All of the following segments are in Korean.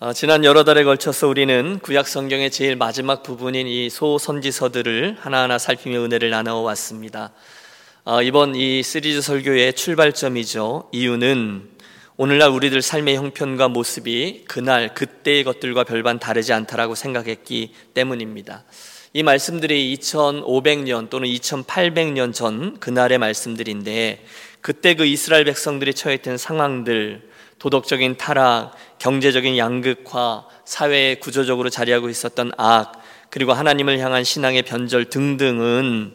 어, 지난 여러 달에 걸쳐서 우리는 구약 성경의 제일 마지막 부분인 이 소선지서들을 하나하나 살피며 은혜를 나누어 왔습니다. 어, 이번 이 시리즈 설교의 출발점이죠. 이유는 오늘날 우리들 삶의 형편과 모습이 그날 그때의 것들과 별반 다르지 않다라고 생각했기 때문입니다. 이 말씀들이 2500년 또는 2800년 전 그날의 말씀들인데 그때 그 이스라엘 백성들이 처했던 상황들 도덕적인 타락, 경제적인 양극화, 사회에 구조적으로 자리하고 있었던 악, 그리고 하나님을 향한 신앙의 변절 등등은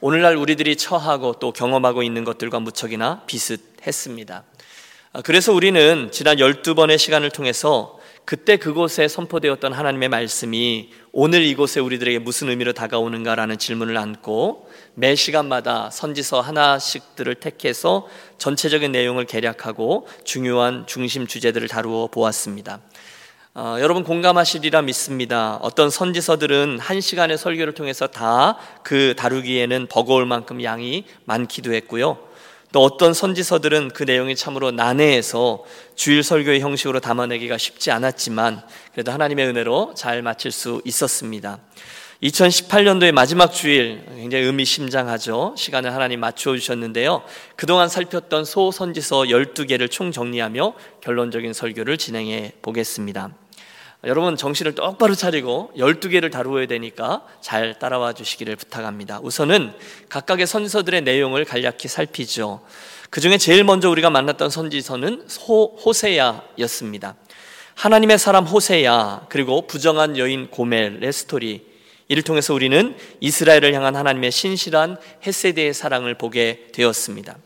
오늘날 우리들이 처하고 또 경험하고 있는 것들과 무척이나 비슷했습니다. 아, 그래서 우리는 지난 12번의 시간을 통해서 그때 그곳에 선포되었던 하나님의 말씀이 오늘 이곳에 우리들에게 무슨 의미로 다가오는가라는 질문을 안고 매 시간마다 선지서 하나씩들을 택해서 전체적인 내용을 개략하고 중요한 중심 주제들을 다루어 보았습니다. 어, 여러분 공감하시리라 믿습니다. 어떤 선지서들은 한 시간의 설교를 통해서 다 그 다루기에는 버거울 만큼 양이 많기도 했고요. 또 어떤 선지서들은 그 내용이 참으로 난해해서 주일 설교의 형식으로 담아내기가 쉽지 않았지만 그래도 하나님의 은혜로 잘 마칠 수 있었습니다. 2018년도의 마지막 주일 굉장히 의미심장하죠. 시간을 하나님 맞추어 주셨는데요. 그동안 살폈던 소선지서 12개를 총정리하며 결론적인 설교를 진행해 보겠습니다. 여러분 정신을 똑바로 차리고 12개를 다루어야 되니까 잘 따라와 주시기를 부탁합니다. 우선은 각각의 선서들의 내용을 간략히 살피죠. 그 중에 제일 먼저 우리가 만났던 선지서는 호, 호세야였습니다. 하나님의 사람 호세야 그리고 부정한 여인 고멜의 스토리 이를 통해서 우리는 이스라엘을 향한 하나님의 신실한 헤세드의 사랑을 보게 되었습니다.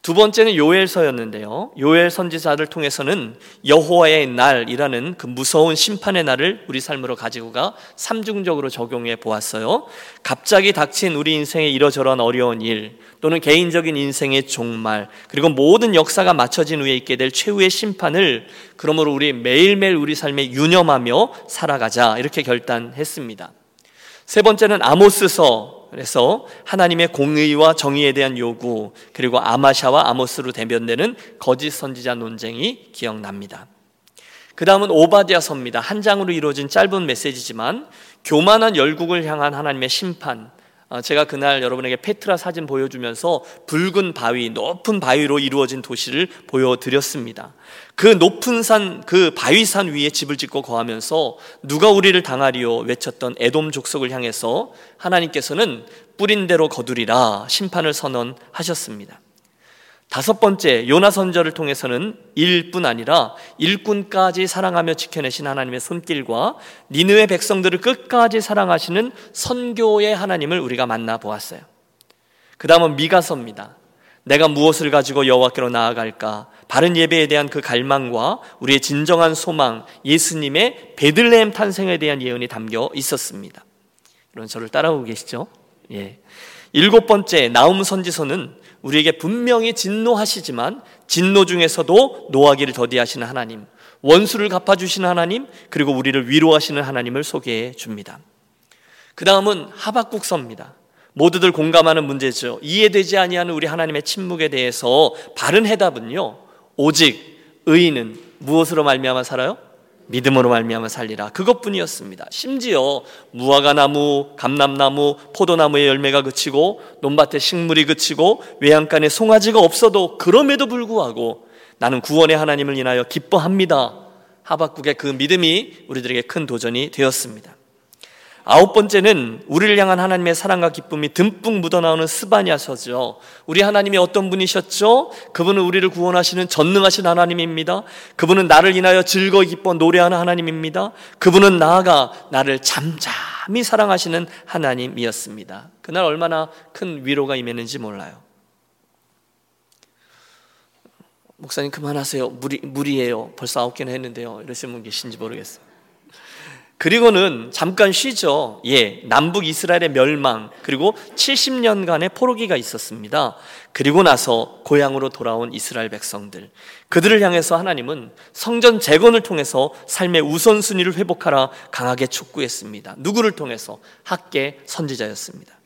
두 번째는 요엘서였는데요. 요엘 선지자를 통해서는 여호와의 날이라는 그 무서운 심판의 날을 우리 삶으로 가지고 가 삼중적으로 적용해 보았어요. 갑자기 닥친 우리 인생에 이러저러한 어려운 일 또는 개인적인 인생의 종말 그리고 모든 역사가 맞춰진 후에 있게 될 최후의 심판을 그러므로 우리 매일매일 우리 삶에 유념하며 살아가자 이렇게 결단했습니다. 세 번째는 아모스서 그래서 하나님의 공의와 정의에 대한 요구 그리고 아마샤와 아모스로 대변되는 거짓 선지자 논쟁이 기억납니다. 그 다음은 오바디아서입니다. 한 장으로 이루어진 짧은 메시지지만 교만한 열국을 향한 하나님의 심판 어, 제가 그날 여러분에게 페트라 사진 보여주면서 붉은 바위, 높은 바위로 이루어진 도시를 보여드렸습니다. 그 높은 산, 그 바위산 위에 집을 짓고 거하면서 누가 우리를 당하리요 외쳤던 에돔 족속을 향해서 하나님께서는 뿌린 대로 거두리라 심판을 선언하셨습니다. 다섯 번째 요나 선절을 통해서는 일뿐 아니라 일꾼까지 사랑하며 지켜내신 하나님의 손길과 니느의 백성들을 끝까지 사랑하시는 선교의 하나님을 우리가 만나 보았어요. 그 다음은 미가서입니다. 내가 무엇을 가지고 여호와께로 나아갈까? 바른 예배에 대한 그 갈망과 우리의 진정한 소망, 예수님의 베들레헴 탄생에 대한 예언이 담겨 있었습니다. 이런 저를 따라오고 계시죠? 예. 일곱 번째 나움 선지서는 우리에게 분명히 진노하시지만 진노 중에서도 노하기를 더디하시는 하나님, 원수를 갚아 주시는 하나님, 그리고 우리를 위로하시는 하나님을 소개해 줍니다. 그 다음은 하박국서입니다. 모두들 공감하는 문제죠. 이해되지 아니하는 우리 하나님의 침묵에 대해서 바른 해답은요. 오직 의인은 무엇으로 말미암아 살아요? 믿음으로 말미암아 살리라. 그것뿐이었습니다. 심지어 무화과 나무, 감람나무, 포도나무의 열매가 그치고 논밭에 식물이 그치고 외양간에 송아지가 없어도 그럼에도 불구하고 나는 구원의 하나님을 인하여 기뻐합니다. 하박국의 그 믿음이 우리들에게 큰 도전이 되었습니다. 아홉 번째는 우리를 향한 하나님의 사랑과 기쁨이 듬뿍 묻어나오는 스바냐서죠. 우리 하나님이 어떤 분이셨죠? 그분은 우리를 구원하시는 전능하신 하나님입니다. 그분은 나를 인하여 즐거이 기뻐 노래하는 하나님입니다. 그분은 나아가 나를 잠잠히 사랑하시는 하나님이었습니다. 그날 얼마나 큰 위로가 임했는지 몰라요. 목사님 그만하세요. 무리, 무리예요. 벌써 아홉 개나 했는데요. 이러시는 분 계신지 모르겠어요. 그리고는 잠깐 쉬죠. 예, 남북 이스라엘의 멸망, 그리고 70년간의 포로기가 있었습니다. 그리고 나서 고향으로 돌아온 이스라엘 백성들. 그들을 향해서 하나님은 성전 재건을 통해서 삶의 우선순위를 회복하라 강하게 촉구했습니다. 누구를 통해서? 학계 선지자였습니다.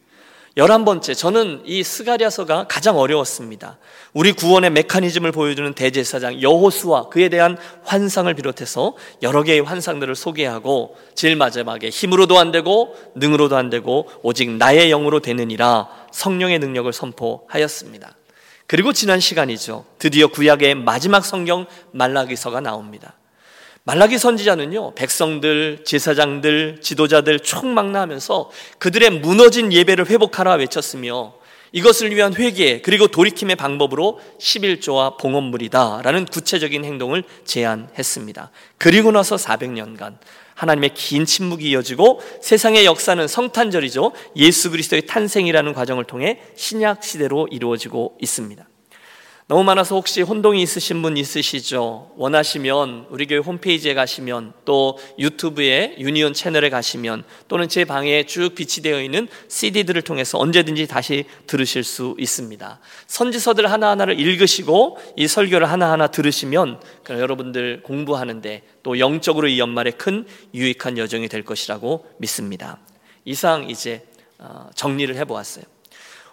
열한 번째, 저는 이 스가리아서가 가장 어려웠습니다. 우리 구원의 메커니즘을 보여주는 대제사장 여호수아 그에 대한 환상을 비롯해서 여러 개의 환상들을 소개하고 제일 마지막에 힘으로도 안 되고 능으로도 안 되고 오직 나의 영으로 되느니라 성령의 능력을 선포하였습니다. 그리고 지난 시간이죠. 드디어 구약의 마지막 성경 말라기서가 나옵니다. 말라기 선지자는요, 백성들, 제사장들, 지도자들 총망라하면서 그들의 무너진 예배를 회복하라 외쳤으며 이것을 위한 회개 그리고 돌이킴의 방법으로 11조와 봉헌물이다 라는 구체적인 행동을 제안했습니다. 그리고 나서 400년간 하나님의 긴 침묵이 이어지고 세상의 역사는 성탄절이죠. 예수 그리스도의 탄생이라는 과정을 통해 신약 시대로 이루어지고 있습니다. 너무 많아서 혹시 혼동이 있으신 분 있으시죠? 원하시면 우리 교회 홈페이지에 가시면 또 유튜브에 유니온 채널에 가시면 또는 제 방에 쭉 비치되어 있는 CD들을 통해서 언제든지 다시 들으실 수 있습니다. 선지서들 하나하나를 읽으시고 이 설교를 하나하나 들으시면 여러분들 공부하는데 또 영적으로 이 연말에 큰 유익한 여정이 될 것이라고 믿습니다. 이상 이제 어, 정리를 해보았어요.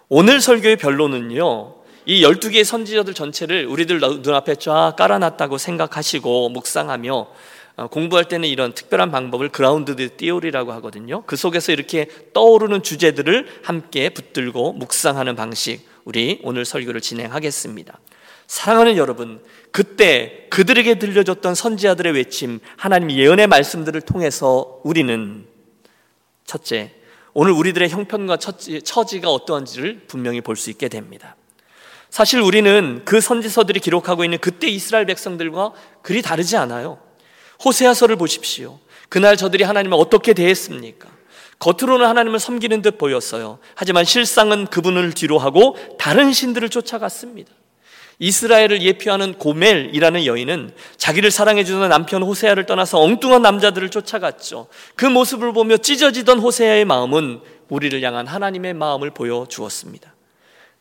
오늘 설교의 변론은요, 이 12개의 선지자들 전체를 우리들 눈앞에 쫙 깔아놨다고 생각하시고 묵상하며 어, 공부할 때는 이런 특별한 방법을 그라운드 띠오리라고 하거든요. 그 속에서 이렇게 떠오르는 주제들을 함께 붙들고 묵상하는 방식, 우리 오늘 설교를 진행하겠습니다. 사랑하는 여러분, 그때 그들에게 들려줬던 선지자들의 외침, 하나님 예언의 말씀들을 통해서 우리는 첫째, 오늘 우리들의 형편과 처지가 어떠한지를 분명히 볼 수 있게 됩니다. 사실 우리는 그 선지서들이 기록하고 있는 그때 이스라엘 백성들과 그리 다르지 않아요. 호세아서를 보십시오. 그날 저들이 하나님을 어떻게 대했습니까? 겉으로는 하나님을 섬기는 듯 보였어요. 하지만 실상은 그분을 뒤로 하고 다른 신들을 쫓아갔습니다. 이스라엘을 예표하는 고멜이라는 여인은 자기를 사랑해주는 남편 호세아를 떠나서 엉뚱한 남자들을 쫓아갔죠. 그 모습을 보며 찢어지던 호세아의 마음은 우리를 향한 하나님의 마음을 보여주었습니다.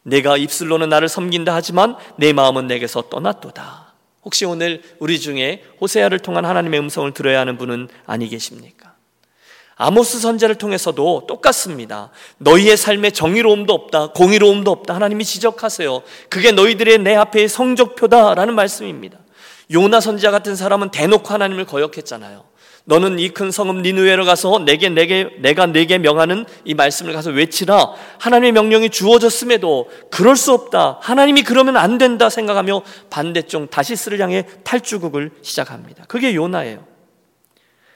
내가 입술로는 나를 섬긴다 하지만 내 마음은 내게서 떠났도다. 혹시 오늘 우리 중에 호세아를 통한 하나님의 음성을 들어야 하는 분은 아니 계십니까? 아모스 선제를 통해서도 똑같습니다. 너희의 삶에 정의로움도 없다, 공의로움도 없다. 하나님이 지적하세요. 그게 너희들의 내 앞에 성적표다라는 말씀입니다. 요나 선지자 같은 사람은 대놓고 하나님을 거역했잖아요. 너는 이 큰 성읍 니누에로 가서 내게 내게 내가 내게 명하는 이 말씀을 가서 외치라. 하나님의 명령이 주어졌음에도 그럴 수 없다. 하나님이 그러면 안 된다 생각하며 반대쪽 다시스를 향해 탈주국을 시작합니다. 그게 요나예요.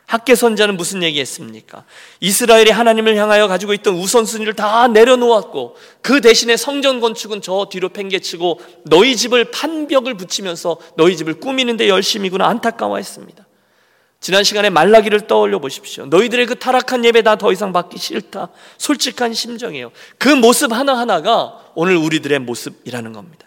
학계 선자는 무슨 얘기했습니까? 이스라엘이 하나님을 향하여 가지고 있던 우선순위를 다 내려놓았고 그 대신에 성전 건축은 저 뒤로 팽개치고 너희 집을 판벽을 붙이면서 너희 집을 꾸미는데 열심이구나 안타까워했습니다. 지난 시간에 말라기를 떠올려 보십시오. 너희들의 그 타락한 예배 다 더 이상 받기 싫다. 솔직한 심정이에요. 그 모습 하나하나가 오늘 우리들의 모습이라는 겁니다.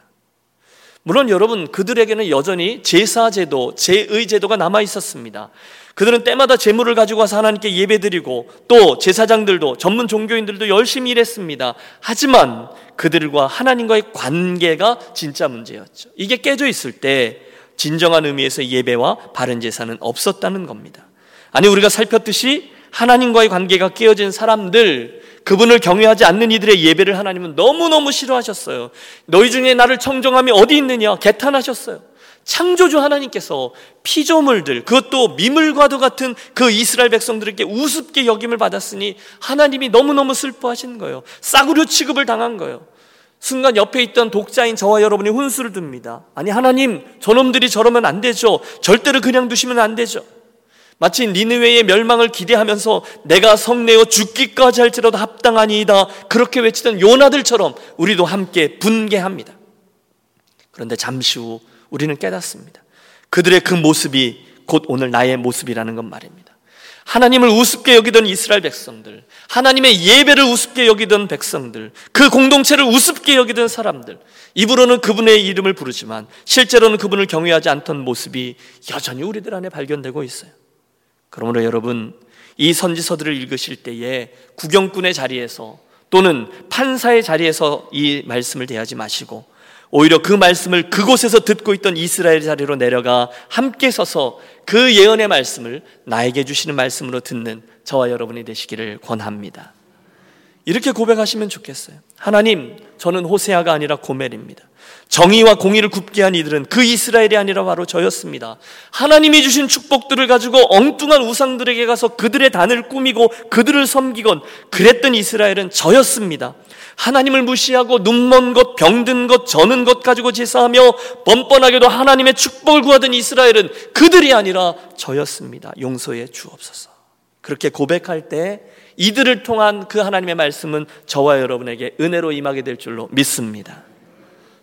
물론 여러분, 그들에게는 여전히 제사제도, 제의제도가 남아 있었습니다. 그들은 때마다 재물을 가지고 와서 하나님께 예배드리고 또 제사장들도 전문 종교인들도 열심히 일했습니다. 하지만 그들과 하나님과의 관계가 진짜 문제였죠. 이게 깨져 있을 때 진정한 의미에서 예배와 바른 제사는 없었다는 겁니다. 아니 우리가 살폈듯이 하나님과의 관계가 깨어진 사람들 그분을 경외하지 않는 이들의 예배를 하나님은 너무너무 싫어하셨어요. 너희 중에 나를 청정함이 어디 있느냐 개탄하셨어요. 창조주 하나님께서 피조물들 그것도 미물과도 같은 그 이스라엘 백성들에게 우습게 여김을 받았으니 하나님이 너무너무 슬퍼하신 거예요. 싸구려 취급을 당한 거예요. 순간 옆에 있던 독자인 저와 여러분이 훈수를 둡니다. 아니, 하나님, 저놈들이 저러면 안 되죠. 절대로 그냥 두시면 안 되죠. 마치 니느웨의 멸망을 기대하면서 내가 성내어 죽기까지 할지라도 합당하니이다. 그렇게 외치던 요나들처럼 우리도 함께 분개합니다. 그런데 잠시 후 우리는 깨닫습니다. 그들의 그 모습이 곧 오늘 나의 모습이라는 것 말입니다. 하나님을 우습게 여기던 이스라엘 백성들, 하나님의 예배를 우습게 여기던 백성들, 그 공동체를 우습게 여기던 사람들, 입으로는 그분의 이름을 부르지만 실제로는 그분을 경외하지 않던 모습이 여전히 우리들 안에 발견되고 있어요. 그러므로 여러분, 이 선지서들을 읽으실 때에 구경꾼의 자리에서 또는 판사의 자리에서 이 말씀을 대하지 마시고 오히려 그 말씀을 그곳에서 듣고 있던 이스라엘 자리로 내려가 함께 서서 그 예언의 말씀을 나에게 주시는 말씀으로 듣는 저와 여러분이 되시기를 권합니다. 이렇게 고백하시면 좋겠어요. 하나님, 저는 호세아가 아니라 고멜입니다. 정의와 공의를 굽게 한 이들은 그 이스라엘이 아니라 바로 저였습니다. 하나님이 주신 축복들을 가지고 엉뚱한 우상들에게 가서 그들의 단을 꾸미고 그들을 섬기건 그랬던 이스라엘은 저였습니다. 하나님을 무시하고 눈먼 것, 병든 것, 저는 것 가지고 제사하며 뻔뻔하게도 하나님의 축복을 구하던 이스라엘은 그들이 아니라 저였습니다. 용서해 주옵소서. 그렇게 고백할 때 이들을 통한 그 하나님의 말씀은 저와 여러분에게 은혜로 임하게 될 줄로 믿습니다.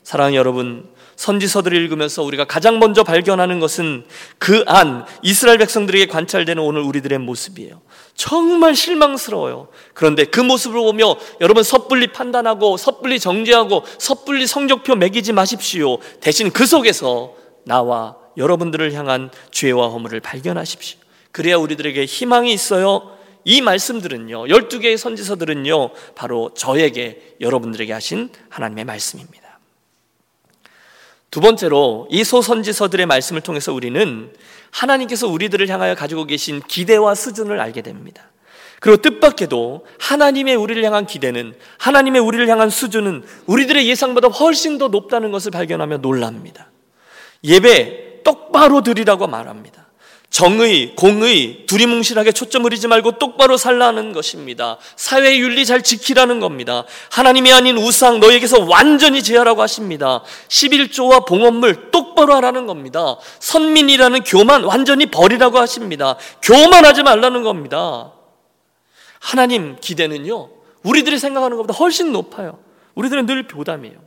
사랑하는 여러분, 선지서들을 읽으면서 우리가 가장 먼저 발견하는 것은 그 안, 이스라엘 백성들에게 관찰되는 오늘 우리들의 모습이에요. 정말 실망스러워요. 그런데 그 모습을 보며 여러분 섣불리 판단하고 섣불리 정죄하고 섣불리 성적표 매기지 마십시오. 대신 그 속에서 나와 여러분들을 향한 죄와 허물을 발견하십시오. 그래야 우리들에게 희망이 있어요. 이 말씀들은요, 12개의 선지서들은요, 바로 저에게 여러분들에게 하신 하나님의 말씀입니다. 두 번째로 이 소선지서들의 말씀을 통해서 우리는 하나님께서 우리들을 향하여 가지고 계신 기대와 수준을 알게 됩니다. 그리고 뜻밖에도 하나님의 우리를 향한 기대는 하나님의 우리를 향한 수준은 우리들의 예상보다 훨씬 더 높다는 것을 발견하며 놀랍니다. 예배 똑바로 드리라고 말합니다. 정의, 공의, 두리뭉실하게 초점을 잃지 말고 똑바로 살라는 것입니다. 사회 윤리 잘 지키라는 겁니다. 하나님이 아닌 우상 너에게서 완전히 제하라고 하십니다. 11조와 봉헌물 똑바로 하라는 겁니다. 선민이라는 교만 완전히 버리라고 하십니다. 교만하지 말라는 겁니다. 하나님 기대는요. 우리들이 생각하는 것보다 훨씬 높아요. 우리들은 늘 교담이에요.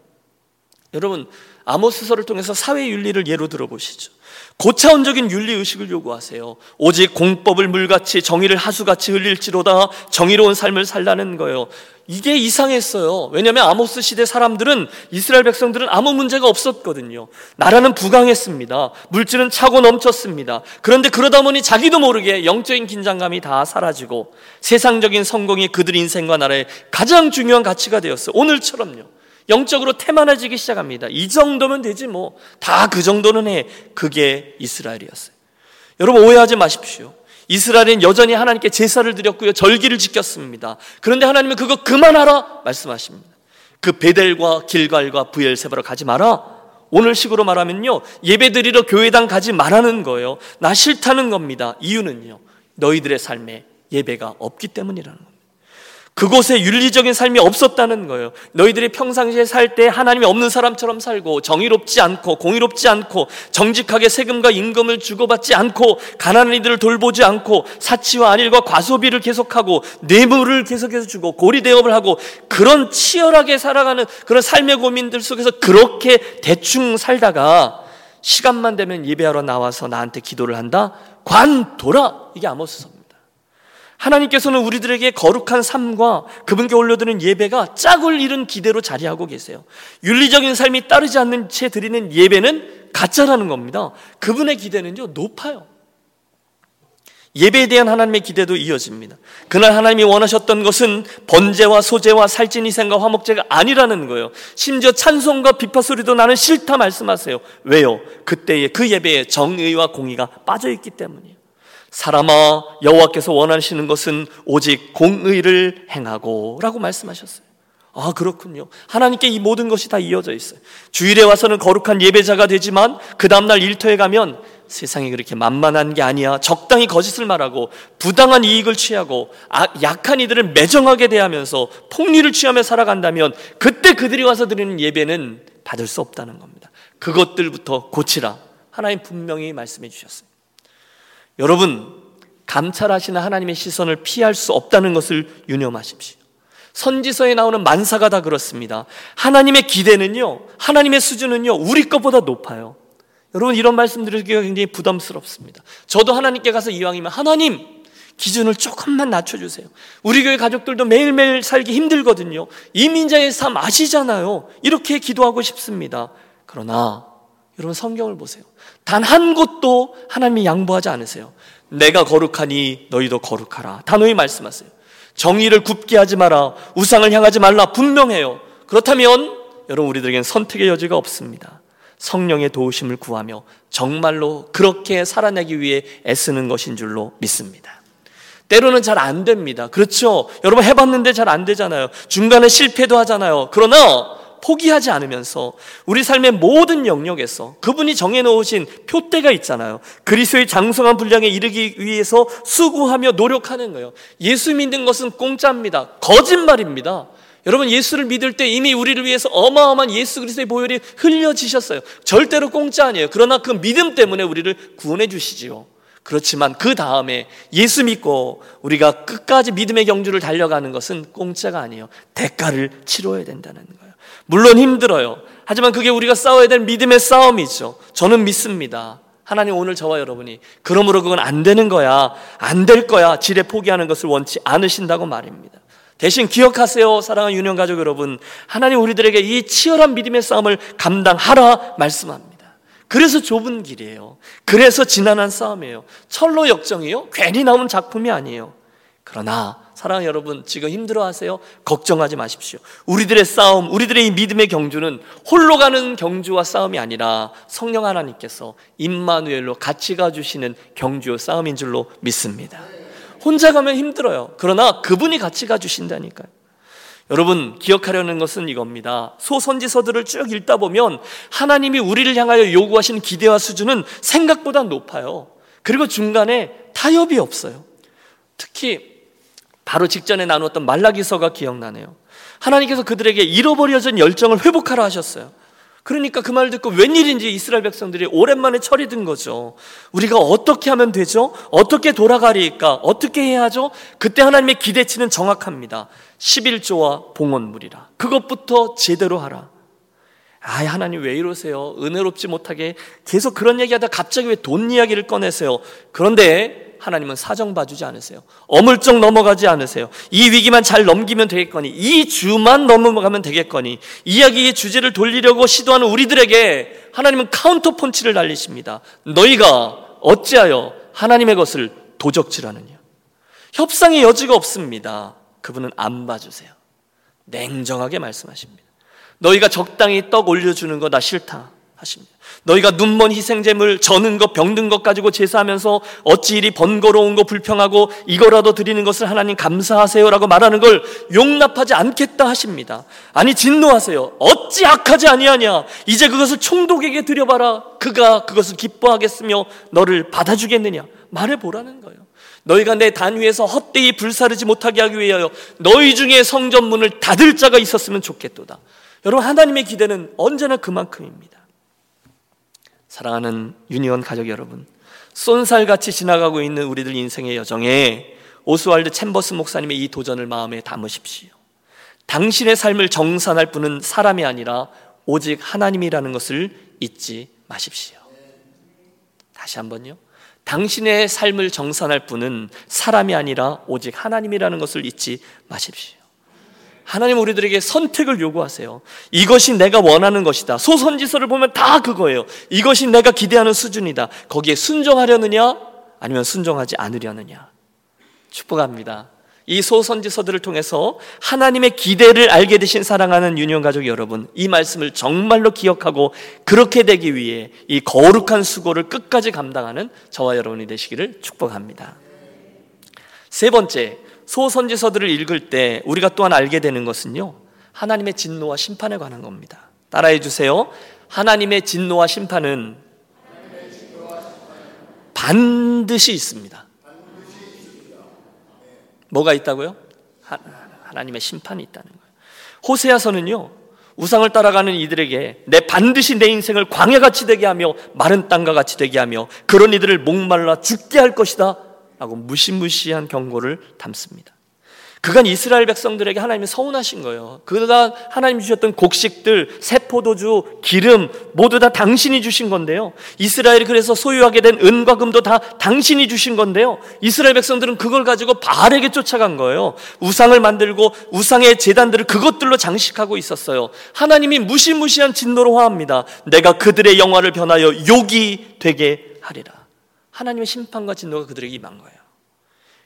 여러분 아모스서를 통해서 사회 윤리를 예로 들어보시죠. 고차원적인 윤리 의식을 요구하세요. 오직 공법을 물같이 정의를 하수같이 흘릴지로다 정의로운 삶을 살라는 거예요. 이게 이상했어요. 왜냐하면 아모스 시대 사람들은 이스라엘 백성들은 아무 문제가 없었거든요. 나라는 부강했습니다. 물질은 차고 넘쳤습니다. 그런데 그러다 보니 자기도 모르게 영적인 긴장감이 다 사라지고 세상적인 성공이 그들 인생과 나라의 가장 중요한 가치가 되었어요. 오늘처럼요. 영적으로 태만해지기 시작합니다. 이 정도면 되지 뭐. 다 그 정도는 해. 그게 이스라엘이었어요. 여러분 오해하지 마십시오. 이스라엘은 여전히 하나님께 제사를 드렸고요. 절기를 지켰습니다. 그런데 하나님은 그거 그만하라 말씀하십니다. 그 베델과 길갈과 부엘세바로 가지 마라. 오늘 식으로 말하면요. 예배 드리러 교회당 가지 말라는 거예요. 나 싫다는 겁니다. 이유는요. 너희들의 삶에 예배가 없기 때문이라는 겁니다. 그곳에 윤리적인 삶이 없었다는 거예요. 너희들이 평상시에 살 때 하나님이 없는 사람처럼 살고 정의롭지 않고 공의롭지 않고 정직하게 세금과 임금을 주고받지 않고 가난한 이들을 돌보지 않고 사치와 안일과 과소비를 계속하고 뇌물을 계속해서 주고 고리 대업을 하고 그런 치열하게 살아가는 그런 삶의 고민들 속에서 그렇게 대충 살다가 시간만 되면 예배하러 나와서 나한테 기도를 한다? 관둬라! 이게 아모스서 하나님께서는 우리들에게 거룩한 삶과 그분께 올려드는 예배가 짝을 잃은 기대로 자리하고 계세요. 윤리적인 삶이 따르지 않는 채 드리는 예배는 가짜라는 겁니다. 그분의 기대는요, 높아요. 예배에 대한 하나님의 기대도 이어집니다. 그날 하나님이 원하셨던 것은 번제와 소제와 살찐 희생과 화목제가 아니라는 거예요. 심지어 찬송과 비파 소리도 나는 싫다 말씀하세요. 왜요? 그때의 그 예배에 정의와 공의가 빠져 있기 때문이에요. 사람아 여호와께서 원하시는 것은 오직 공의를 행하고라고 말씀하셨어요. 아 그렇군요. 하나님께 이 모든 것이 다 이어져 있어요. 주일에 와서는 거룩한 예배자가 되지만 그 다음날 일터에 가면 세상이 그렇게 만만한 게 아니야. 적당히 거짓을 말하고 부당한 이익을 취하고 아, 약한 이들을 매정하게 대하면서 폭리를 취하며 살아간다면 그때 그들이 와서 드리는 예배는 받을 수 없다는 겁니다. 그것들부터 고치라. 하나님 분명히 말씀해 주셨어요. 여러분, 감찰하시는 하나님의 시선을 피할 수 없다는 것을 유념하십시오. 선지서에 나오는 만사가 다 그렇습니다. 하나님의 기대는요, 하나님의 수준은요, 우리 것보다 높아요. 여러분, 이런 말씀 드리기가 굉장히 부담스럽습니다. 저도 하나님께 가서 이왕이면, 하나님, 기준을 조금만 낮춰주세요. 우리 교회 가족들도 매일매일 살기 힘들거든요. 이민자의 삶 아시잖아요. 이렇게 기도하고 싶습니다. 그러나, 여러분 성경을 보세요. 단 한 곳도 하나님이 양보하지 않으세요. 내가 거룩하니 너희도 거룩하라. 단호히 말씀하세요. 정의를 굽게 하지 마라. 우상을 향하지 말라. 분명해요. 그렇다면 여러분 우리들에겐 선택의 여지가 없습니다. 성령의 도우심을 구하며 정말로 그렇게 살아내기 위해 애쓰는 것인 줄로 믿습니다. 때로는 잘 안 됩니다. 그렇죠? 여러분 해봤는데 잘 안 되잖아요. 중간에 실패도 하잖아요. 그러나 포기하지 않으면서 우리 삶의 모든 영역에서 그분이 정해놓으신 표대가 있잖아요. 그리스도의 장성한 분량에 이르기 위해서 수고하며 노력하는 거예요. 예수 믿는 것은 공짜입니다. 거짓말입니다. 여러분 예수를 믿을 때 이미 우리를 위해서 어마어마한 예수 그리스도의 보혈이 흘려지셨어요. 절대로 공짜 아니에요. 그러나 그 믿음 때문에 우리를 구원해 주시지요. 그렇지만 그 다음에 예수 믿고 우리가 끝까지 믿음의 경주를 달려가는 것은 공짜가 아니에요. 대가를 치러야 된다는 거예요. 물론 힘들어요. 하지만 그게 우리가 싸워야 될 믿음의 싸움이죠. 저는 믿습니다. 하나님 오늘 저와 여러분이 그러므로 그건 안 되는 거야. 안 될 거야. 지레 포기하는 것을 원치 않으신다고 말입니다. 대신 기억하세요. 사랑하는 유년 가족 여러분. 하나님 우리들에게 이 치열한 믿음의 싸움을 감당하라 말씀합니다. 그래서 좁은 길이에요. 그래서 지난한 싸움이에요. 철로 역정이요? 괜히 나온 작품이 아니에요. 그러나 사랑하는 여러분 지금 힘들어 하세요? 걱정하지 마십시오. 우리들의 싸움, 우리들의 이 믿음의 경주는 홀로 가는 경주와 싸움이 아니라 성령 하나님께서 임마누엘로 같이 가주시는 경주와 싸움인 줄로 믿습니다. 혼자 가면 힘들어요. 그러나 그분이 같이 가주신다니까요. 여러분 기억하려는 것은 이겁니다. 소선지서들을 쭉 읽다 보면 하나님이 우리를 향하여 요구하시는 기대와 수준은 생각보다 높아요. 그리고 중간에 타협이 없어요. 특히 바로 직전에 나누었던 말라기서가 기억나네요. 하나님께서 그들에게 잃어버려진 열정을 회복하라 하셨어요. 그러니까 그 말을 듣고 웬일인지 이스라엘 백성들이 오랜만에 철이 든 거죠. 우리가 어떻게 하면 되죠? 어떻게 돌아가리까? 어떻게 해야 하죠? 그때 하나님의 기대치는 정확합니다. 11조와 봉헌물이라. 그것부터 제대로 하라. 아, 하나님 왜 이러세요? 은혜롭지 못하게 계속 그런 얘기하다 갑자기 왜 돈 이야기를 꺼내세요? 그런데 하나님은 사정 봐주지 않으세요. 어물쩍 넘어가지 않으세요. 이 위기만 잘 넘기면 되겠거니, 이 주만 넘어가면 되겠거니, 이야기의 주제를 돌리려고 시도하는 우리들에게 하나님은 카운터 펀치를 날리십니다. 너희가 어찌하여 하나님의 것을 도적질하느냐? 협상의 여지가 없습니다. 그분은 안 봐주세요. 냉정하게 말씀하십니다. 너희가 적당히 떡 올려주는 거 나 싫다 하십니다. 너희가 눈먼 희생제물 저는 것 병든 것 가지고 제사하면서 어찌 이리 번거로운 거 불평하고 이거라도 드리는 것을 하나님 감사하세요라고 말하는 걸 용납하지 않겠다 하십니다. 아니 진노하세요. 어찌 악하지 아니하냐? 이제 그것을 총독에게 드려봐라. 그가 그것을 기뻐하겠으며 너를 받아주겠느냐? 말해 보라는 거예요. 너희가 내 단 위에서 헛되이 불사르지 못하게 하기 위하여 너희 중에 성전문을 닫을 자가 있었으면 좋겠도다. 여러분 하나님의 기대는 언제나 그만큼입니다. 사랑하는 유니온 가족 여러분, 쏜살같이 지나가고 있는 우리들 인생의 여정에 오스왈드 챔버스 목사님의 이 도전을 마음에 담으십시오. 당신의 삶을 정산할 분은 사람이 아니라 오직 하나님이라는 것을 잊지 마십시오. 다시 한번요. 당신의 삶을 정산할 분은 사람이 아니라 오직 하나님이라는 것을 잊지 마십시오. 하나님 우리들에게 선택을 요구하세요. 이것이 내가 원하는 것이다. 소선지서를 보면 다 그거예요. 이것이 내가 기대하는 수준이다. 거기에 순종하려느냐? 아니면 순종하지 않으려느냐? 축복합니다. 이 소선지서들을 통해서 하나님의 기대를 알게 되신 사랑하는 유년 가족 여러분, 이 말씀을 정말로 기억하고 그렇게 되기 위해 이 거룩한 수고를 끝까지 감당하는 저와 여러분이 되시기를 축복합니다. 세 번째, 소선지서들을 읽을 때 우리가 또한 알게 되는 것은요. 하나님의 진노와 심판에 관한 겁니다. 따라해 주세요. 하나님의 진노와 심판은 반드시 있습니다. 뭐가 있다고요? 하나님의 심판이 있다는 거예요. 호세아서는요. 우상을 따라가는 이들에게 내 반드시 내 인생을 광야같이 되게 하며 마른 땅과 같이 되게 하며 그런 이들을 목말라 죽게 할 것이다 라고 무시무시한 경고를 담습니다. 그간 이스라엘 백성들에게 하나님이 서운하신 거예요. 그간 하나님 주셨던 곡식들, 세포도주, 기름 모두 다 당신이 주신 건데요. 이스라엘이 그래서 소유하게 된 은과 금도 다 당신이 주신 건데요. 이스라엘 백성들은 그걸 가지고 바알에게 쫓아간 거예요. 우상을 만들고 우상의 재단들을 그것들로 장식하고 있었어요. 하나님이 무시무시한 진노로 화합니다. 내가 그들의 영화를 변하여 욕이 되게 하리라. 하나님의 심판과 진노가 그들에게 임한 거예요.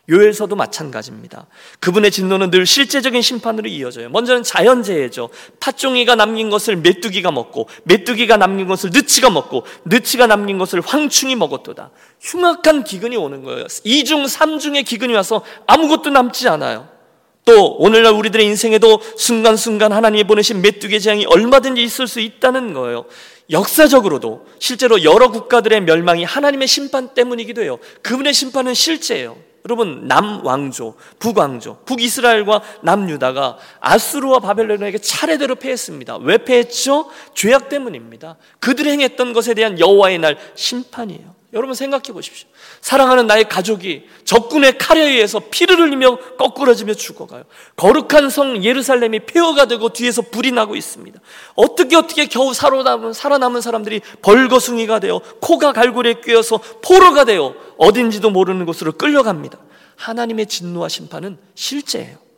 요엘서도 마찬가지입니다. 그분의 진노는 늘 실제적인 심판으로 이어져요. 먼저는 자연재해죠. 팥종이가 남긴 것을 메뚜기가 먹고 메뚜기가 남긴 것을 느치가 먹고 느치가 남긴 것을 황충이 먹었도다. 흉악한 기근이 오는 거예요. 이중 삼중의 기근이 와서 아무것도 남지 않아요. 또 오늘날 우리들의 인생에도 순간순간 하나님이 보내신 메뚜기 재앙이 얼마든지 있을 수 있다는 거예요. 역사적으로도 실제로 여러 국가들의 멸망이 하나님의 심판 때문이기도 해요. 그분의 심판은 실제예요. 여러분 남왕조, 북왕조, 북이스라엘과 남유다가 아수르와 바벨론에게 차례대로 패했습니다. 왜 패했죠? 죄악 때문입니다. 그들이 행했던 것에 대한 여호와의 날 심판이에요. 여러분 생각해 보십시오. 사랑하는 나의 가족이 적군의 칼에 의해서 피를 흘리며 거꾸러지며 죽어가요. 거룩한 성 예루살렘이 폐허가 되고 뒤에서 불이 나고 있습니다. 어떻게 어떻게 겨우 살아남은, 살아남은 사람들이 벌거숭이가 되어 코가 갈고리에 꿰어서 포로가 되어 어딘지도 모르는 곳으로 끌려갑니다. 하나님의 진노와 심판은 실제예요.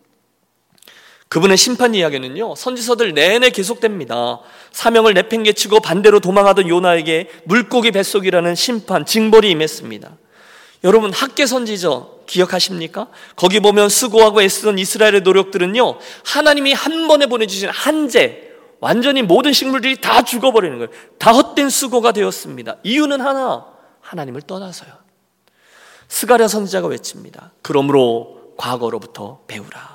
그분의 심판 이야기는요, 선지서들 내내 계속됩니다. 사명을 내팽개치고 반대로 도망하던 요나에게 물고기 뱃속이라는 심판, 징벌이 임했습니다. 여러분, 학계 선지저 기억하십니까? 거기 보면 수고하고 애쓰던 이스라엘의 노력들은요, 하나님이 한 번에 보내주신 한재, 완전히 모든 식물들이 다 죽어버리는 거예요. 다 헛된 수고가 되었습니다. 이유는 하나, 하나님을 떠나서요. 스가랴 선지자가 외칩니다. 그러므로 과거로부터 배우라.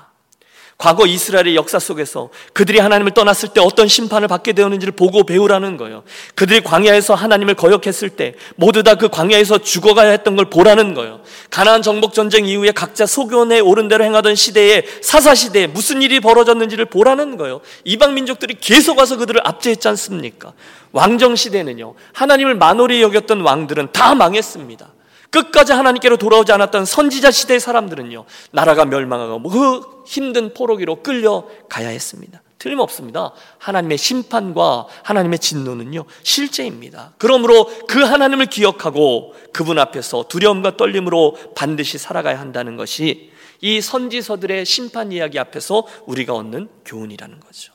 과거 이스라엘의 역사 속에서 그들이 하나님을 떠났을 때 어떤 심판을 받게 되었는지를 보고 배우라는 거예요. 그들이 광야에서 하나님을 거역했을 때 모두 다 그 광야에서 죽어가야 했던 걸 보라는 거예요. 가나안 정복 전쟁 이후에 각자 소견에 오른 대로 행하던 시대에 사사 시대에 무슨 일이 벌어졌는지를 보라는 거예요. 이방 민족들이 계속 와서 그들을 압제했지 않습니까? 왕정 시대는요. 하나님을 만홀히 여겼던 왕들은 다 망했습니다. 끝까지 하나님께로 돌아오지 않았던 선지자 시대의 사람들은요, 나라가 멸망하고 그 힘든 포로기로 끌려가야 했습니다. 틀림없습니다. 하나님의 심판과 하나님의 진노는요, 실제입니다. 그러므로 그 하나님을 기억하고 그분 앞에서 두려움과 떨림으로 반드시 살아가야 한다는 것이 이 선지서들의 심판 이야기 앞에서 우리가 얻는 교훈이라는 거죠.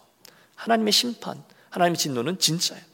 하나님의 심판, 하나님의 진노는 진짜예요.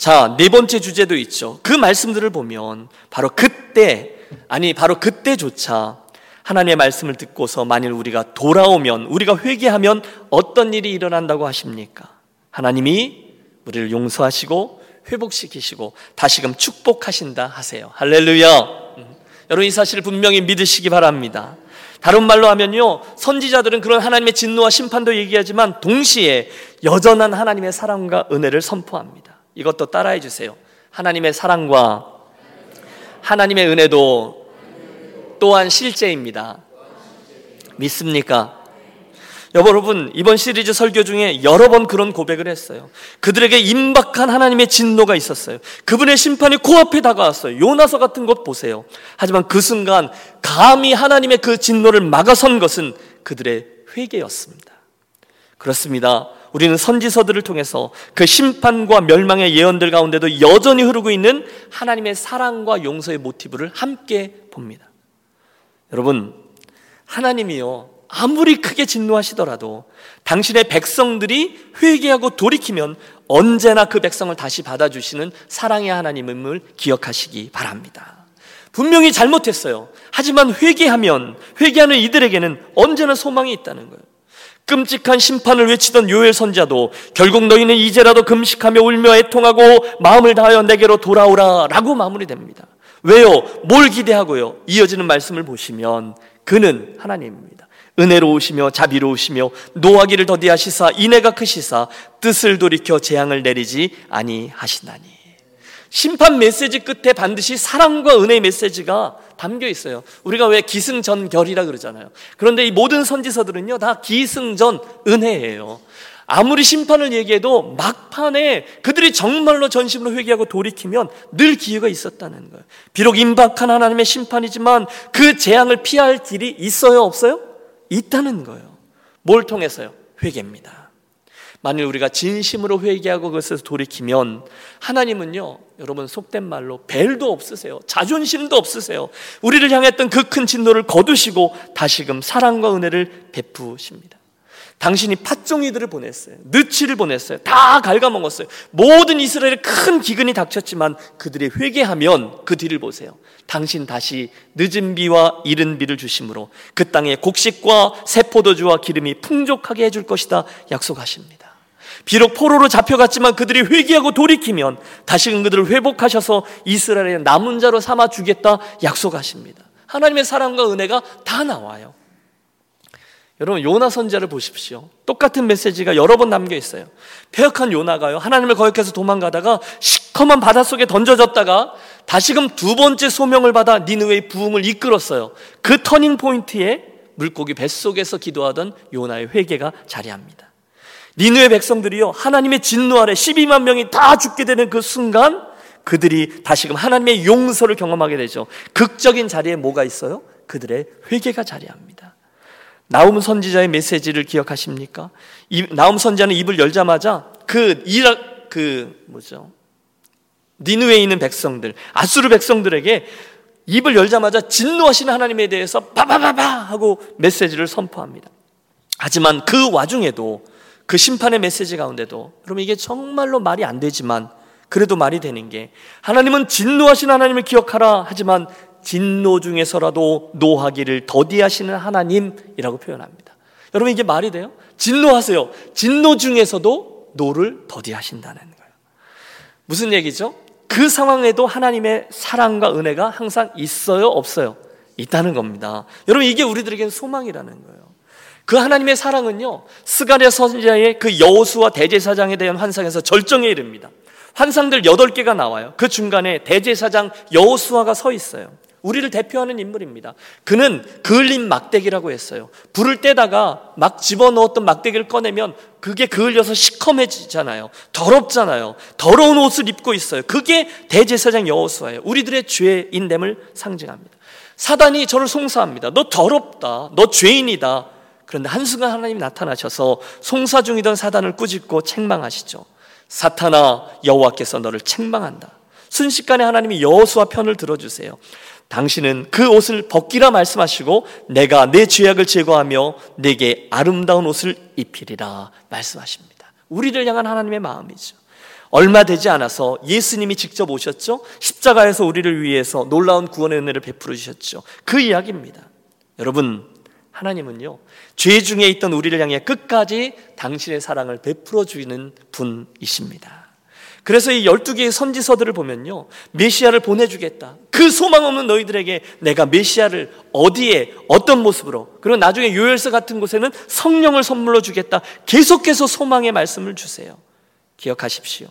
자, 네 번째 주제도 있죠. 그 말씀들을 보면 바로 그때, 아니, 바로 그때조차 하나님의 말씀을 듣고서 만일 우리가 돌아오면, 우리가 회개하면 어떤 일이 일어난다고 하십니까? 하나님이 우리를 용서하시고 회복시키시고 다시금 축복하신다 하세요. 할렐루야. 음. 여러분 이 사실을 분명히 믿으시기 바랍니다. 다른 말로 하면요. 선지자들은 그런 하나님의 진노와 심판도 얘기하지만 동시에 여전한 하나님의 사랑과 은혜를 선포합니다. 이것도 따라해 주세요. 하나님의 사랑과 하나님의 은혜도 또한 실제입니다. 믿습니까? 여러분, 이번 시리즈 설교 중에 여러 번 그런 고백을 했어요. 그들에게 임박한 하나님의 진노가 있었어요. 그분의 심판이 코앞에 다가왔어요. 요나서 같은 것 보세요. 하지만 그 순간 감히 하나님의 그 진노를 막아선 것은 그들의 회개였습니다. 그렇습니다. 우리는 선지서들을 통해서 그 심판과 멸망의 예언들 가운데도 여전히 흐르고 있는 하나님의 사랑과 용서의 모티브를 함께 봅니다. 여러분, 하나님이요. 아무리 크게 진노하시더라도 당신의 백성들이 회개하고 돌이키면 언제나 그 백성을 다시 받아주시는 사랑의 하나님임을 기억하시기 바랍니다. 분명히 잘못했어요. 하지만 회개하면 회개하는 이들에게는 언제나 소망이 있다는 거예요. 끔찍한 심판을 외치던 요엘 선자도 결국 너희는 이제라도 금식하며 울며 애통하고 마음을 다하여 내게로 돌아오라 라고 마무리됩니다. 왜요? 뭘 기대하고요? 이어지는 말씀을 보시면 그는 하나님입니다. 은혜로우시며 자비로우시며 노하기를 더디하시사 인애가 크시사 뜻을 돌이켜 재앙을 내리지 아니하시나니 심판 메시지 끝에 반드시 사랑과 은혜의 메시지가 담겨 있어요. 우리가 왜 기승전결이라 그러잖아요. 그런데 이 모든 선지서들은요, 다 기승전 은혜예요. 아무리 심판을 얘기해도 막판에 그들이 정말로 전심으로 회개하고 돌이키면 늘 기회가 있었다는 거예요. 비록 임박한 하나님의 심판이지만 그 재앙을 피할 길이 있어요, 없어요? 있다는 거예요. 뭘 통해서요? 회개입니다. 만일 우리가 진심으로 회개하고 그것에서 돌이키면 하나님은요, 여러분 속된 말로 벨도 없으세요. 자존심도 없으세요. 우리를 향했던 그 큰 진노를 거두시고 다시금 사랑과 은혜를 베푸십니다. 당신이 팥종이들을 보냈어요. 느치를 보냈어요. 다 갉아먹었어요. 모든 이스라엘에 큰 기근이 닥쳤지만 그들이 회개하면 그 뒤를 보세요. 당신 다시 늦은 비와 이른 비를 주심으로 그 땅에 곡식과 새 포도주와 기름이 풍족하게 해줄 것이다 약속하십니다. 비록 포로로 잡혀갔지만 그들이 회개하고 돌이키면 다시금 그들을 회복하셔서 이스라엘의 남은 자로 삼아 주겠다 약속하십니다. 하나님의 사랑과 은혜가 다 나와요. 여러분 요나 선지자를 보십시오. 똑같은 메시지가 여러 번 담겨 있어요. 폐역한 요나가요. 하나님을 거역해서 도망가다가 시커먼 바닷속에 던져졌다가 다시금 두 번째 소명을 받아 니느웨의 부흥을 이끌었어요. 그 터닝 포인트에 물고기 뱃속에서 기도하던 요나의 회개가 자리합니다. 니느웨 백성들이요. 하나님의 진노 아래 12만 명이 다 죽게 되는 그 순간 그들이 다시금 하나님의 용서를 경험하게 되죠. 극적인 자리에 뭐가 있어요? 그들의 회개가 자리합니다. 나움 선지자의 메시지를 기억하십니까? 이, 나움 선지자는 입을 열자마자 그 이락 그 뭐죠? 니느웨 있는 백성들, 아수르 백성들에게 입을 열자마자 진노하시는 하나님에 대해서 바바바바 하고 메시지를 선포합니다. 하지만 그 와중에도 그 심판의 메시지 가운데도 여러분 이게 정말로 말이 안 되지만 그래도 말이 되는 게 하나님은 진노하신 하나님을 기억하라 하지만 진노 중에서라도 노하기를 더디하시는 하나님이라고 표현합니다. 여러분 이게 말이 돼요? 진노하세요. 진노 중에서도 노를 더디하신다는 거예요. 무슨 얘기죠? 그 상황에도 하나님의 사랑과 은혜가 항상 있어요, 없어요? 있다는 겁니다. 여러분 이게 우리들에게는 소망이라는 거예요. 그 하나님의 사랑은요, 스가랴 선지자의 그 여호수와 대제사장에 대한 환상에서 절정에 이릅니다. 환상들 8개가 나와요. 그 중간에 대제사장 여호수아가 서 있어요. 우리를 대표하는 인물입니다. 그는 그을린 막대기라고 했어요. 불을 떼다가 막 집어넣었던 막대기를 꺼내면 그게 그을려서 시커매지잖아요. 더럽잖아요. 더러운 옷을 입고 있어요. 그게 대제사장 여호수아예요. 우리들의 죄인됨을 상징합니다. 사단이 저를 송사합니다. 너 더럽다. 너 죄인이다. 그런데 한순간 하나님이 나타나셔서 송사 중이던 사단을 꾸짖고 책망하시죠. 사탄아 여호와께서 너를 책망한다. 순식간에 하나님이 여호수아 편을 들어주세요. 당신은 그 옷을 벗기라 말씀하시고 내가 내 죄악을 제거하며 내게 아름다운 옷을 입히리라 말씀하십니다. 우리를 향한 하나님의 마음이죠. 얼마 되지 않아서 예수님이 직접 오셨죠. 십자가에서 우리를 위해서 놀라운 구원의 은혜를 베풀어 주셨죠. 그 이야기입니다. 여러분, 하나님은요, 죄 중에 있던 우리를 향해 끝까지 당신의 사랑을 베풀어 주는 분이십니다. 그래서 이 12개의 선지서들을 보면요. 메시아를 보내주겠다. 그 소망 없는 너희들에게 내가 메시아를 어디에, 어떤 모습으로, 그리고 나중에 요엘서 같은 곳에는 성령을 선물로 주겠다. 계속해서 소망의 말씀을 주세요. 기억하십시오.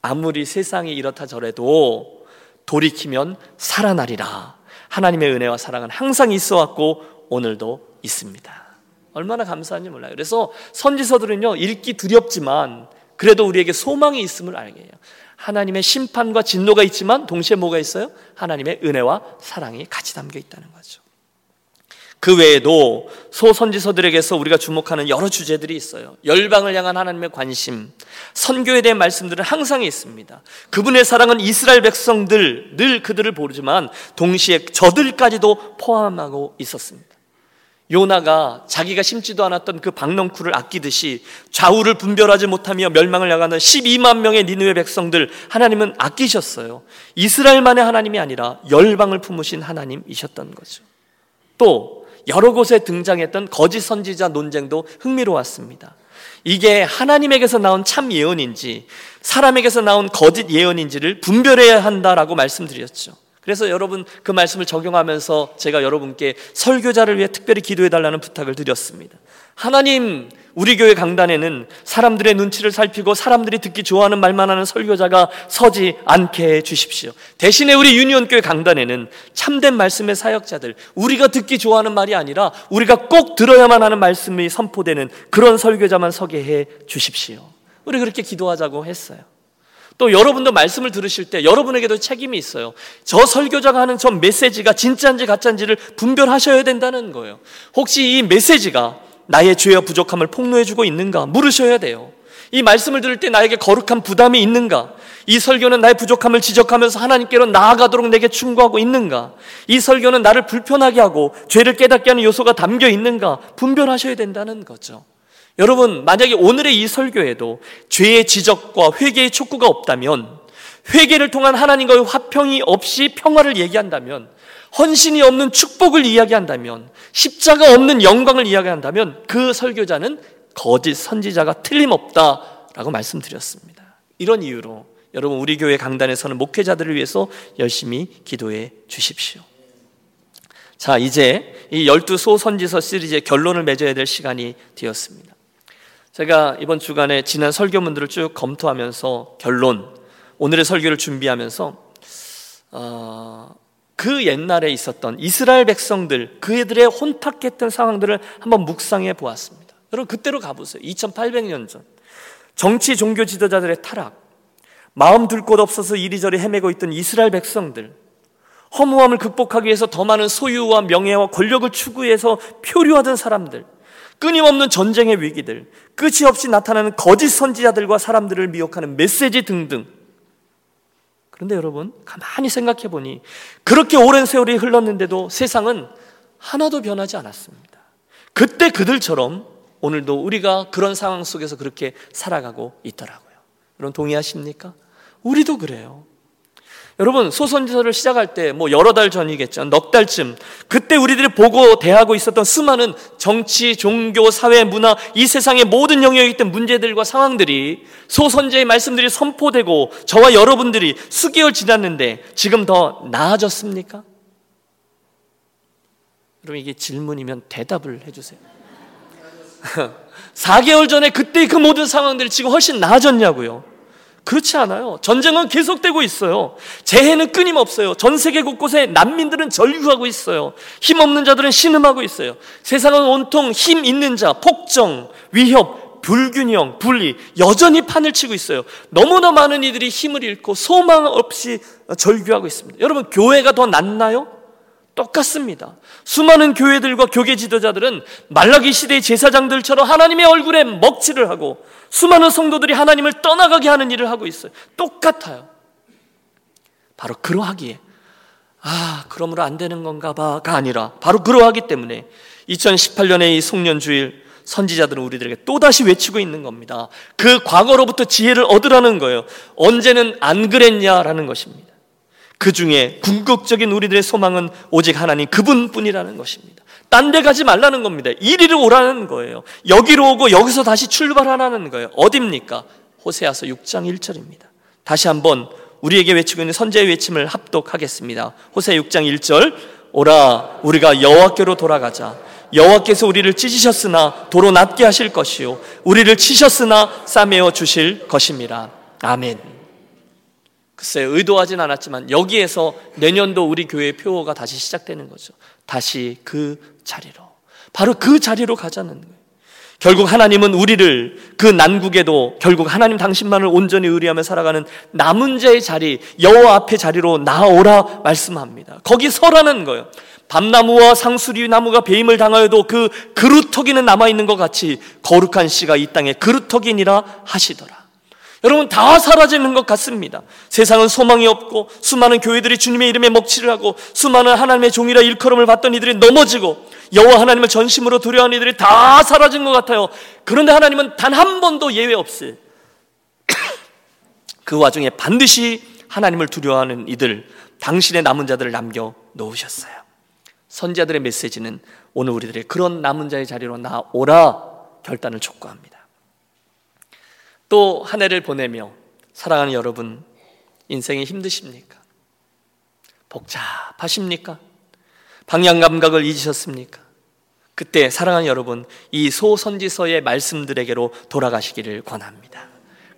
아무리 세상이 이렇다 저래도 돌이키면 살아나리라. 하나님의 은혜와 사랑은 항상 있어 왔고 오늘도 있습니다. 얼마나 감사한지 몰라요. 그래서 선지서들은요, 읽기 두렵지만 그래도 우리에게 소망이 있음을 알게 해요. 하나님의 심판과 진노가 있지만 동시에 뭐가 있어요? 하나님의 은혜와 사랑이 같이 담겨 있다는 거죠. 그 외에도 소선지서들에게서 우리가 주목하는 여러 주제들이 있어요. 열방을 향한 하나님의 관심, 선교에 대한 말씀들은 항상 있습니다. 그분의 사랑은 이스라엘 백성들 늘 그들을 보지만 동시에 저들까지도 포함하고 있었습니다. 요나가 자기가 심지도 않았던 그 박넝쿨을 아끼듯이 좌우를 분별하지 못하며 멸망을 향하는 12만 명의 니느웨 백성들 하나님은 아끼셨어요. 이스라엘만의 하나님이 아니라 열방을 품으신 하나님이셨던 거죠. 또 여러 곳에 등장했던 거짓 선지자 논쟁도 흥미로웠습니다. 이게 하나님에게서 나온 참 예언인지 사람에게서 나온 거짓 예언인지를 분별해야 한다라고 말씀드렸죠. 그래서 여러분 그 말씀을 적용하면서 제가 여러분께 설교자를 위해 특별히 기도해 달라는 부탁을 드렸습니다. 하나님, 우리 교회 강단에는 사람들의 눈치를 살피고 사람들이 듣기 좋아하는 말만 하는 설교자가 서지 않게 해 주십시오. 대신에 우리 유니온 교회 강단에는 참된 말씀의 사역자들, 우리가 듣기 좋아하는 말이 아니라 우리가 꼭 들어야만 하는 말씀이 선포되는 그런 설교자만 서게 해 주십시오. 우리 그렇게 기도하자고 했어요. 또 여러분도 말씀을 들으실 때 여러분에게도 책임이 있어요. 저 설교자가 하는 저 메시지가 진짜인지 가짜인지를 분별하셔야 된다는 거예요. 혹시 이 메시지가 나의 죄와 부족함을 폭로해주고 있는가 물으셔야 돼요. 이 말씀을 들을 때 나에게 거룩한 부담이 있는가? 이 설교는 나의 부족함을 지적하면서 하나님께로 나아가도록 내게 충고하고 있는가? 이 설교는 나를 불편하게 하고 죄를 깨닫게 하는 요소가 담겨 있는가? 분별하셔야 된다는 거죠. 여러분, 만약에 오늘의 이 설교에도 죄의 지적과 회개의 촉구가 없다면, 회개를 통한 하나님과의 화평이 없이 평화를 얘기한다면, 헌신이 없는 축복을 이야기한다면, 십자가 없는 영광을 이야기한다면, 그 설교자는 거짓 선지자가 틀림없다라고 말씀드렸습니다. 이런 이유로 여러분 우리 교회 강단에서는 목회자들을 위해서 열심히 기도해 주십시오. 자, 이제 이 열두 소선지서 시리즈의 결론을 맺어야 될 시간이 되었습니다. 제가 이번 주간에 지난 설교문들을 쭉 검토하면서 결론, 오늘의 설교를 준비하면서 어, 그 옛날에 있었던 이스라엘 백성들, 그들의 혼탁했던 상황들을 한번 묵상해 보았습니다. 여러분 그때로 가보세요. 2800년 전 정치 종교 지도자들의 타락, 마음 둘 곳 없어서 이리저리 헤매고 있던 이스라엘 백성들, 허무함을 극복하기 위해서 더 많은 소유와 명예와 권력을 추구해서 표류하던 사람들, 끊임없는 전쟁의 위기들, 끝이 없이 나타나는 거짓 선지자들과 사람들을 미혹하는 메시지 등등. 그런데 여러분, 가만히 생각해 보니 그렇게 오랜 세월이 흘렀는데도 세상은 하나도 변하지 않았습니다. 그때 그들처럼 오늘도 우리가 그런 상황 속에서 그렇게 살아가고 있더라고요. 여러분 동의하십니까? 우리도 그래요. 여러분 소선지서를 시작할 때 뭐 여러 달 전이겠죠. 넉 달쯤 그때 우리들이 보고 대하고 있었던 수많은 정치, 종교, 사회, 문화 이 세상의 모든 영역에 있던 문제들과 상황들이 소선지의 말씀들이 선포되고 저와 여러분들이 수개월 지났는데 지금 더 나아졌습니까? 여러분 이게 질문이면 대답을 해 주세요. 4개월 전에 그때 그 모든 상황들이 지금 훨씬 나아졌냐고요. 그렇지 않아요. 전쟁은 계속되고 있어요. 재해는 끊임없어요. 전 세계 곳곳에 난민들은 절규하고 있어요. 힘없는 자들은 신음하고 있어요. 세상은 온통 힘 있는 자, 폭정, 위협, 불균형, 분리, 여전히 판을 치고 있어요. 너무나 많은 이들이 힘을 잃고 소망 없이 절규하고 있습니다. 여러분, 교회가 더 낫나요? 똑같습니다. 수많은 교회들과 교계 지도자들은 말라기 시대의 제사장들처럼 하나님의 얼굴에 먹칠을 하고 수많은 성도들이 하나님을 떠나가게 하는 일을 하고 있어요. 똑같아요. 바로 그러하기에 아, 그러므로 안 되는 건가 봐가 아니라 바로 그러하기 때문에 2018년의 이 송년 주일 선지자들은 우리들에게 또다시 외치고 있는 겁니다. 그 과거로부터 지혜를 얻으라는 거예요. 언제는 안 그랬냐라는 것입니다. 그 중에 궁극적인 우리들의 소망은 오직 하나님 그분뿐이라는 것입니다. 딴 데 가지 말라는 겁니다. 이리로 오라는 거예요. 여기로 오고 여기서 다시 출발하라는 거예요. 어딥니까? 호세아서 6장 1절입니다. 다시 한번 우리에게 외치고 있는 선제의 외침을 합독하겠습니다. 호세 6장 1절 오라 우리가 여호와께로 돌아가자. 여호와께서 우리를 찢으셨으나 도로 낫게 하실 것이요 우리를 치셨으나 싸매어 주실 것입니다. 아멘. 글쎄 의도하진 않았지만 여기에서 내년도 우리 교회의 표어가 다시 시작되는 거죠. 다시 그 자리로. 바로 그 자리로 가자는 거예요. 결국 하나님은 우리를 그 난국에도 결국 하나님 당신만을 온전히 의리하며 살아가는 남은 자의 자리, 여호와 앞의 자리로 나오라 말씀합니다. 거기 서라는 거예요. 밤나무와 상수리 나무가 배임을 당하여도 그 그루터기는 남아 있는 것 같이 거룩한 씨가 이 땅에 그루터기니라 하시더라. 여러분 다 사라지는 것 같습니다. 세상은 소망이 없고 수많은 교회들이 주님의 이름에 먹칠을 하고 수많은 하나님의 종이라 일컬음을 받던 이들이 넘어지고 여호와 하나님을 전심으로 두려워하는 이들이 다 사라진 것 같아요. 그런데 하나님은 단 한 번도 예외 없이 그 와중에 반드시 하나님을 두려워하는 이들 당신의 남은 자들을 남겨 놓으셨어요. 선자들의 메시지는 오늘 우리들의 그런 남은 자의 자리로 나오라 결단을 촉구합니다. 또 한 해를 보내며 사랑하는 여러분, 인생이 힘드십니까? 복잡하십니까? 방향 감각을 잊으셨습니까? 그때 사랑하는 여러분, 이 소선지서의 말씀들에게로 돌아가시기를 권합니다.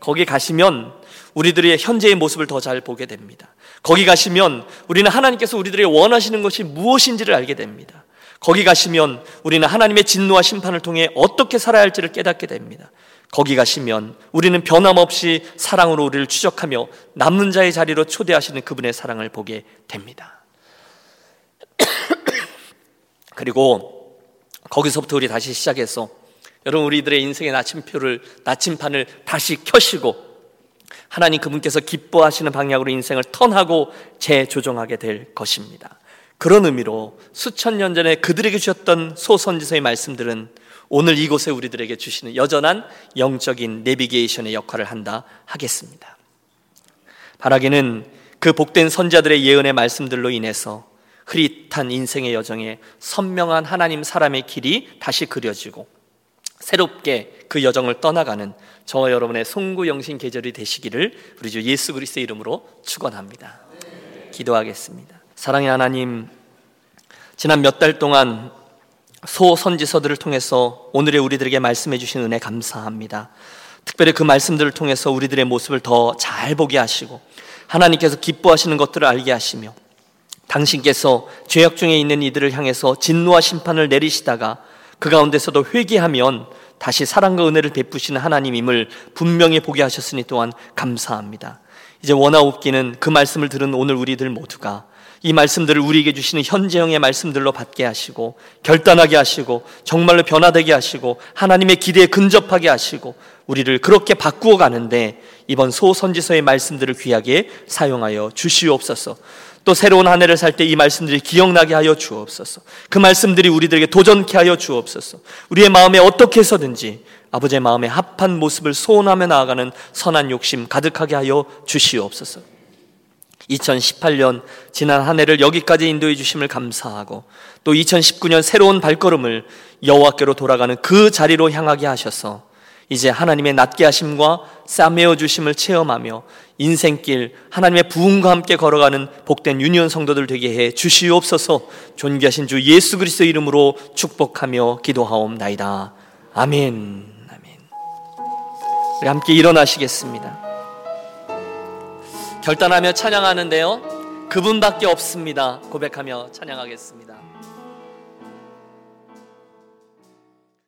거기 가시면 우리들의 현재의 모습을 더 잘 보게 됩니다. 거기 가시면 우리는 하나님께서 우리들의 원하시는 것이 무엇인지를 알게 됩니다. 거기 가시면 우리는 하나님의 진노와 심판을 통해 어떻게 살아야 할지를 깨닫게 됩니다. 거기 가시면 우리는 변함없이 사랑으로 우리를 추적하며 남는 자의 자리로 초대하시는 그분의 사랑을 보게 됩니다. 그리고 거기서부터 우리 다시 시작해서 여러분 우리들의 인생의 나침표를 나침판을 다시 켜시고 하나님 그분께서 기뻐하시는 방향으로 인생을 턴하고 재조정하게 될 것입니다. 그런 의미로 수천 년 전에 그들에게 주셨던 소선지서의 말씀들은 오늘 이곳에 우리들에게 주시는 여전한 영적인 내비게이션의 역할을 한다 하겠습니다. 바라기는 그 복된 선자들의 예언의 말씀들로 인해서 흐릿한 인생의 여정에 선명한 하나님 사람의 길이 다시 그려지고 새롭게 그 여정을 떠나가는 저와 여러분의 송구영신 계절이 되시기를 우리 주 예수 그리스도의 이름으로 축원합니다. 기도하겠습니다. 사랑의 하나님, 지난 몇 달 동안 소 선지서들을 통해서 오늘의 우리들에게 말씀해 주신 은혜 감사합니다. 특별히 그 말씀들을 통해서 우리들의 모습을 더 잘 보게 하시고 하나님께서 기뻐하시는 것들을 알게 하시며 당신께서 죄악 중에 있는 이들을 향해서 진노와 심판을 내리시다가 그 가운데서도 회개하면 다시 사랑과 은혜를 베푸시는 하나님임을 분명히 보게 하셨으니 또한 감사합니다. 이제 원하옵기는 그 말씀을 들은 오늘 우리들 모두가 이 말씀들을 우리에게 주시는 현재형의 말씀들로 받게 하시고 결단하게 하시고 정말로 변화되게 하시고 하나님의 기대에 근접하게 하시고 우리를 그렇게 바꾸어 가는데 이번 소선지서의 말씀들을 귀하게 사용하여 주시옵소서. 또 새로운 한 해를 살 때 이 말씀들이 기억나게 하여 주옵소서. 그 말씀들이 우리들에게 도전케 하여 주옵소서. 우리의 마음에 어떻게 해서든지 아버지의 마음에 합한 모습을 소원하며 나아가는 선한 욕심 가득하게 하여 주시옵소서. 2018년 지난 한 해를 여기까지 인도해 주심을 감사하고 또 2019년 새로운 발걸음을 여호와께로 돌아가는 그 자리로 향하게 하셔서 이제 하나님의 낫게 하심과 싸매어 주심을 체험하며 인생길 하나님의 부흥과 함께 걸어가는 복된 유니온 성도들 되게 해 주시옵소서 존귀하신 주 예수 그리스도 이름으로 축복하며 기도하옵나이다. 아멘. 아멘. 우리 함께 일어나시겠습니다. 결단하며 찬양하는데요. 그분밖에 없습니다. 고백하며 찬양하겠습니다.